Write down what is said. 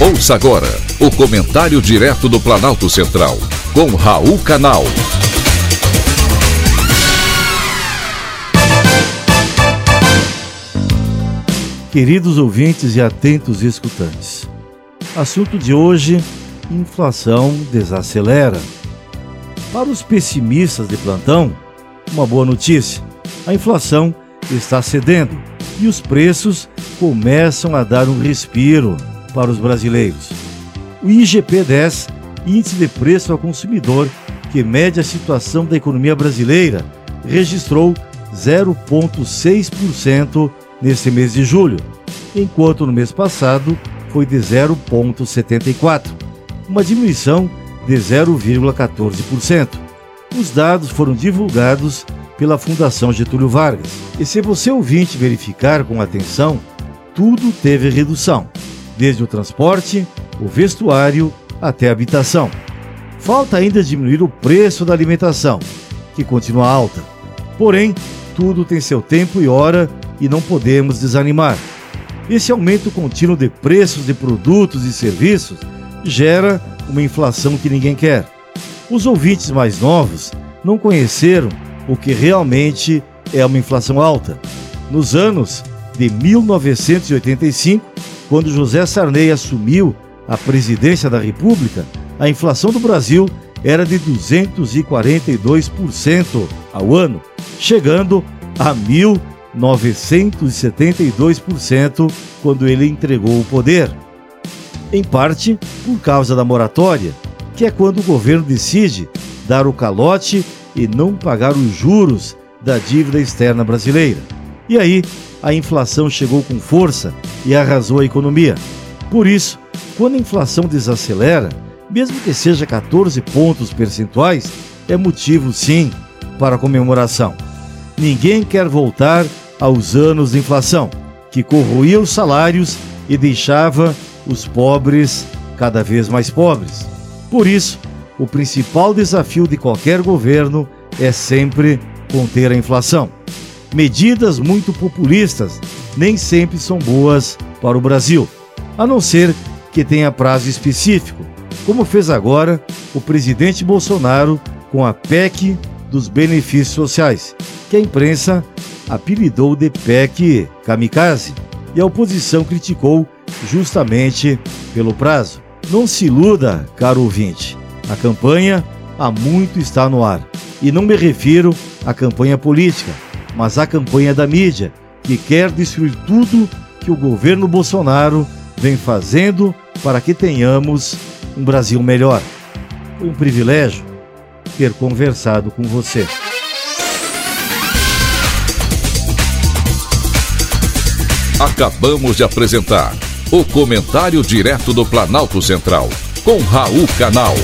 Ouça agora o comentário direto do Planalto Central, com Raul Canal. Queridos ouvintes e atentos escutantes, assunto de hoje: inflação desacelera. Para os pessimistas de plantão, uma boa notícia: a inflação está cedendo e os preços começam a dar um respiro para os brasileiros. O IGP-10, Índice de Preço ao Consumidor, que mede a situação da economia brasileira, registrou 0,6% neste mês de julho, enquanto no mês passado foi de 0,74%, uma diminuição de 0,14%. Os dados foram divulgados pela Fundação Getúlio Vargas. E se você ouvinte verificar com atenção, tudo teve redução desde o transporte, o vestuário até a habitação. Falta ainda diminuir o preço da alimentação, que continua alta. Porém, tudo tem seu tempo e hora e não podemos desanimar. Esse aumento contínuo de preços de produtos e serviços gera uma inflação que ninguém quer. Os ouvintes mais novos não conheceram o que realmente é uma inflação alta. Nos anos de 1985, quando José Sarney assumiu a presidência da República, a inflação do Brasil era de 242% ao ano, chegando a 1972% quando ele entregou o poder. Em parte por causa da moratória, que é quando o governo decide dar o calote e não pagar os juros da dívida externa brasileira. E aí, a inflação chegou com força e arrasou a economia. Por isso, quando a inflação desacelera, mesmo que seja 14 pontos percentuais, é motivo sim para comemoração. Ninguém quer voltar aos anos de inflação, que corroía os salários e deixava os pobres cada vez mais pobres. Por isso, o principal desafio de qualquer governo é sempre conter a inflação medidas muito populistas nem sempre são boas para o Brasil, a não ser que tenha prazo específico, como fez agora o presidente Bolsonaro com a PEC dos benefícios sociais, que a imprensa apelidou de PEC kamikaze, e a oposição criticou justamente pelo prazo. Não se iluda, caro ouvinte, a campanha há muito está no ar, e não me refiro à campanha política, mas a campanha da mídia, que quer destruir tudo que o governo Bolsonaro vem fazendo para que tenhamos um Brasil melhor. Foi um privilégio ter conversado com você. Acabamos de apresentar o Comentário Direto do Planalto Central, com Raul Canal.